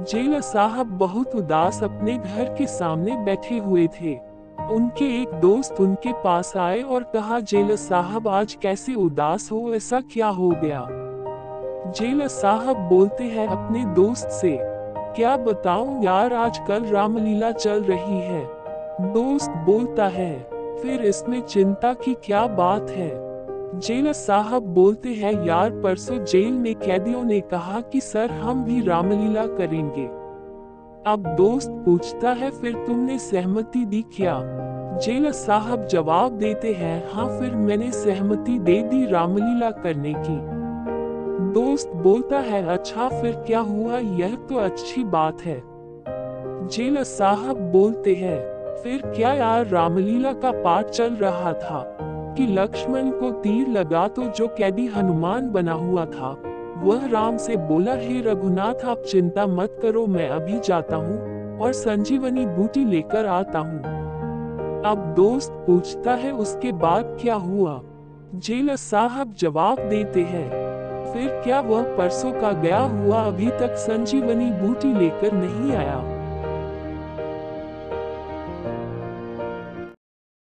Jailer साहब बहुत उदास अपने घर के सामने बैठे हुए थे। उनके एक दोस्त उनके पास आए और कहा जेलर साहब, आज कैसे उदास हो? ऐसा क्या हो गया? जेलर साहब बोलते हैं अपने दोस्त से, क्या बताऊँ यार आजकल रामलीला चल रही है। दोस्त बोलता है, फिर इसमें चिंता की क्या बात है? जेलर साहब बोलते हैं, यार, परसों जेल में कैदियों ने कहा कि सर, हम भी रामलीला करेंगे। अब दोस्त पूछता है, फिर तुमने सहमति दी क्या? जेलर साहब जवाब देते हैं हाँ फिर मैंने सहमति दे दी रामलीला करने की। दोस्त बोलता है अच्छा फिर क्या हुआ? यह तो अच्छी बात है। जेलर साहब बोलते हैं, फिर क्या यार, रामलीला का पाठ चल रहा था? कि लक्ष्मण को तीर लगा तो जो कैदी हनुमान बना हुआ था, वह राम से बोला, हे रघुनाथ, आप चिंता मत करो, मैं अभी जाता हूँ और संजीवनी बूटी लेकर आता हूँ। अब दोस्त पूछता है, उसके बाद क्या हुआ? जेल साहब जवाब देते हैं, फिर क्या वह परसों का गया हुआ अभी तक संजीवनी बूटी लेकर नहीं आया?